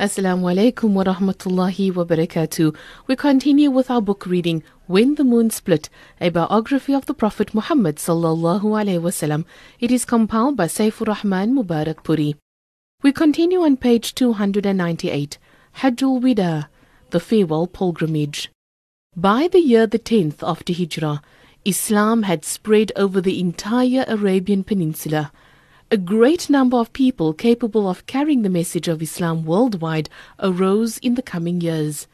Assalamu alaikum wa rahmatullahi wa barakatuh. We continue with our book reading When the Moon Split, a biography of the Prophet Muhammad sallallahu alaihi wasallam. It is compiled by Safiur Rahman Mubarakpuri. We continue on page 298, Hajjul Wida, the farewell pilgrimage. By the year the 10th after Hijrah, Islam had spread over the entire Arabian Peninsula a great number of people capable of carrying the message of Islam worldwide arose in the coming years.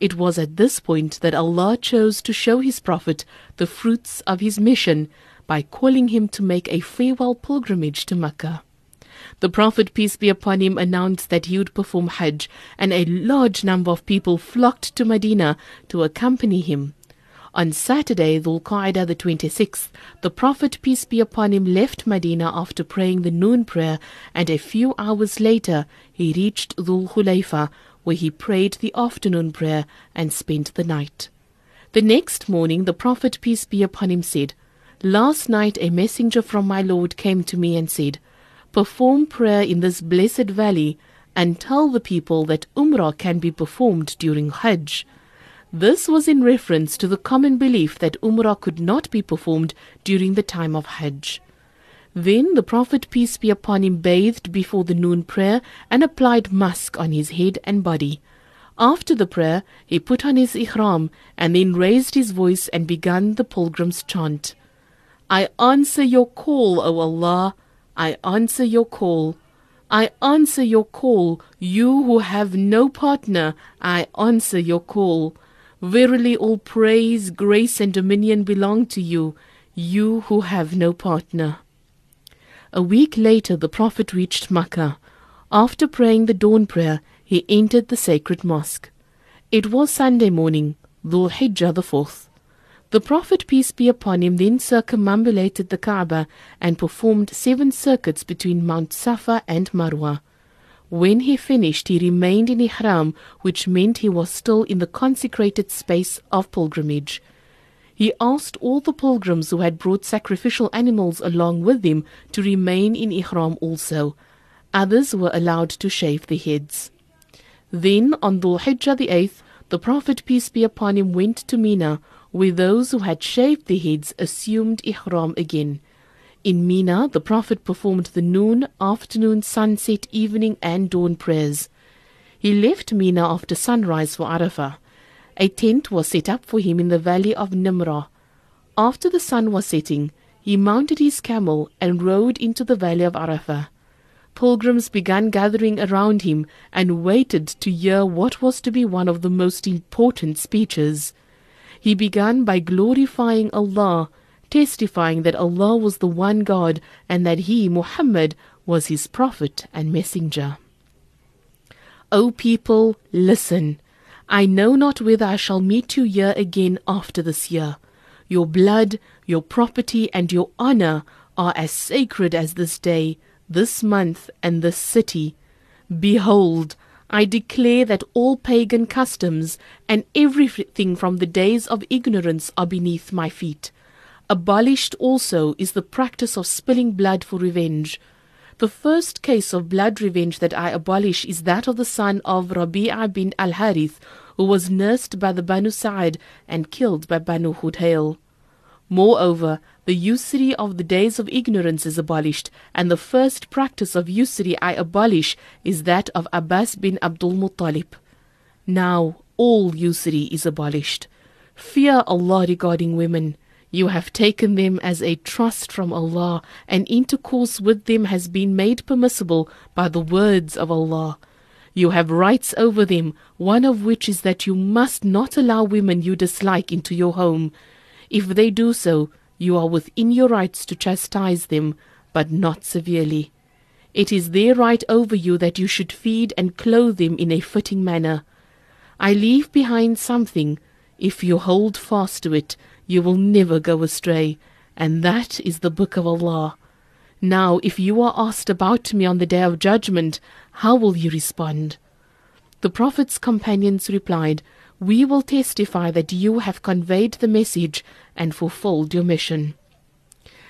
It was at this point that Allah chose to show His Prophet the fruits of his mission by calling him to make a farewell pilgrimage to Mecca. The Prophet, peace be upon him, announced that he would perform Hajj, and a large number of people flocked to Medina to accompany him. On Saturday, Dhul the 26th, the Prophet, peace be upon him, left Medina after praying the noon prayer, and a few hours later he reached Dhul Hulayfa, where he prayed the afternoon prayer and spent the night. The next morning, the Prophet, peace be upon him, said, Last night a messenger from my Lord came to me and said, Perform prayer in this blessed valley and tell the people that Umrah can be performed during Hajj. This was in reference to the common belief that Umrah could not be performed during the time of Hajj. Then the Prophet, peace be upon him, bathed before the noon prayer and applied musk on his head and body. After the prayer, he put on his ihram and then raised his voice and began the pilgrim's chant. I answer your call, O Allah. I answer your call. I answer your call. You who have no partner, I answer your call. Verily all praise, grace and dominion belong to you, you who have no partner. A week later the Prophet reached Makkah. After praying the dawn prayer, he entered the sacred mosque. It was Sunday morning, Dhul Hijjah the fourth. The Prophet, peace be upon him, then circumambulated the Kaaba and performed seven circuits between Mount Safa and Marwa. When he finished, he remained in Ihram, which meant he was still in the consecrated space of pilgrimage. He asked all the pilgrims who had brought sacrificial animals along with them to remain in Ihram also. Others were allowed to shave their heads. Then, on Dhul Hijjah the eighth, the Prophet, peace be upon him, went to Mina, where those who had shaved their heads assumed Ihram again. In Mina, the Prophet performed the noon, afternoon, sunset, evening, and dawn prayers. He left Mina after sunrise for Arafah. A tent was set up for him in the valley of Nimrah. After the sun was setting, he mounted his camel and rode into the valley of Arafah. Pilgrims began gathering around him and waited to hear what was to be one of the most important speeches. He began by glorifying Allah testifying that Allah was the one God and that He, Muhammad, was His prophet and messenger. O people, listen. I know not whether I shall meet you here again after this year. Your blood, your property, and your honor are as sacred as this day, this month, and this city. Behold, I declare that all pagan customs and everything from the days of ignorance are beneath my feet. Abolished also is the practice of spilling blood for revenge. The first case of blood revenge that I abolish is that of the son of Rabi'a bin al Harith, who was nursed by the Banu Sa'id and killed by Banu Hudayl. Moreover, the usury of the days of ignorance is abolished, and the first practice of usury I abolish is that of Abbas bin Abdul Muttalib. Now all usury is abolished. Fear Allah regarding women. You have taken them as a trust from Allah, and intercourse with them has been made permissible by the words of Allah. You have rights over them, one of which is that you must not allow women you dislike into your home. If they do so, you are within your rights to chastise them, but not severely. It is their right over you that you should feed and clothe them in a fitting manner. I leave behind something. If you hold fast to it, you will never go astray, and that is the book of Allah. Now, if you are asked about me on the day of judgment, how will you respond? The Prophet's companions replied, We will testify that you have conveyed the message and fulfilled your mission.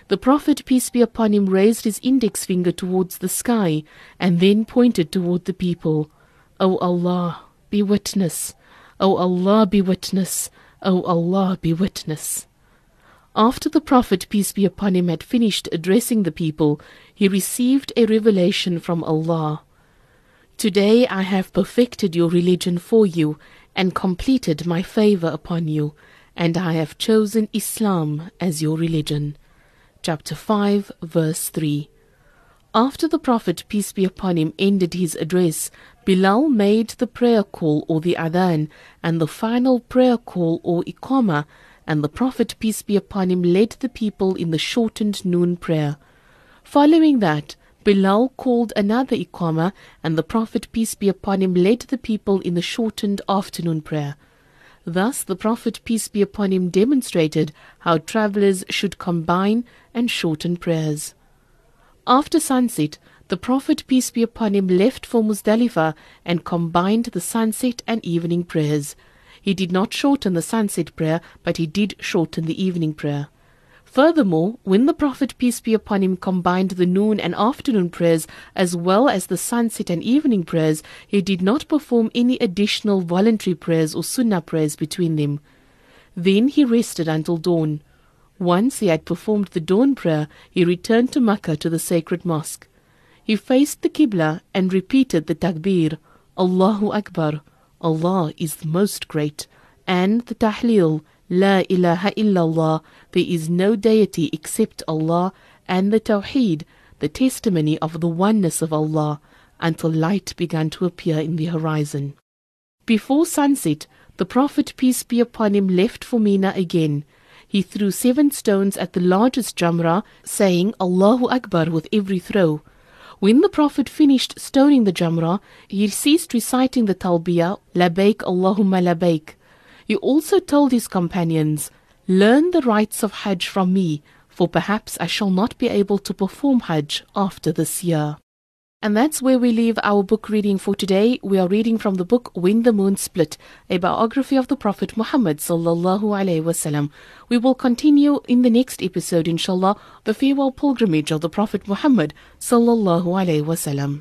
The Prophet, peace be upon him, raised his index finger towards the sky and then pointed toward the people. O Allah, be witness. O Allah, be witness. O Allah, be witness. After the Prophet, peace be upon him, had finished addressing the people, he received a revelation from Allah. Today I have perfected your religion for you and completed my favor upon you, and I have chosen Islam as your religion. Chapter 5, verse 3. After the Prophet, peace be upon him, ended his address, Bilal made the prayer call or the adhan and the final prayer call or iqama, and the Prophet, peace be upon him, led the people in the shortened noon prayer. Following that, Bilal called another iqama, and the Prophet, peace be upon him, led the people in the shortened afternoon prayer. Thus, the Prophet, peace be upon him, demonstrated how travelers should combine and shorten prayers. After sunset, the Prophet, peace be upon him, left for Muzdalifah and combined the sunset and evening prayers. He did not shorten the sunset prayer, but he did shorten the evening prayer. Furthermore, when the Prophet, peace be upon him, combined the noon and afternoon prayers as well as the sunset and evening prayers, he did not perform any additional voluntary prayers or sunnah prayers between them. Then he rested until dawn. Once he had performed the dawn prayer, he returned to Makkah to the sacred mosque. He faced the Qibla and repeated the takbir, Allahu Akbar, Allah is the most great, and the tahleel, La ilaha illallah, there is no deity except Allah, and the tawheed, the testimony of the oneness of Allah, until light began to appear in the horizon. Before sunset, the Prophet, peace be upon him, left for Mina again he threw seven stones at the largest Jamra, saying Allahu Akbar with every throw. When the Prophet finished stoning the Jamra, he ceased reciting the Talbiyah, Labaik Allahumma Labaik. He also told his companions, Learn the rites of Hajj from me, for perhaps I shall not be able to perform Hajj after this year. And that's where we leave our book reading for today. We are reading from the book When the Moon Split, a biography of the Prophet Muhammad sallallahu alaihi wasallam. We will continue in the next episode, inshallah, the farewell pilgrimage of the Prophet Muhammad sallallahu alaihi wasallam.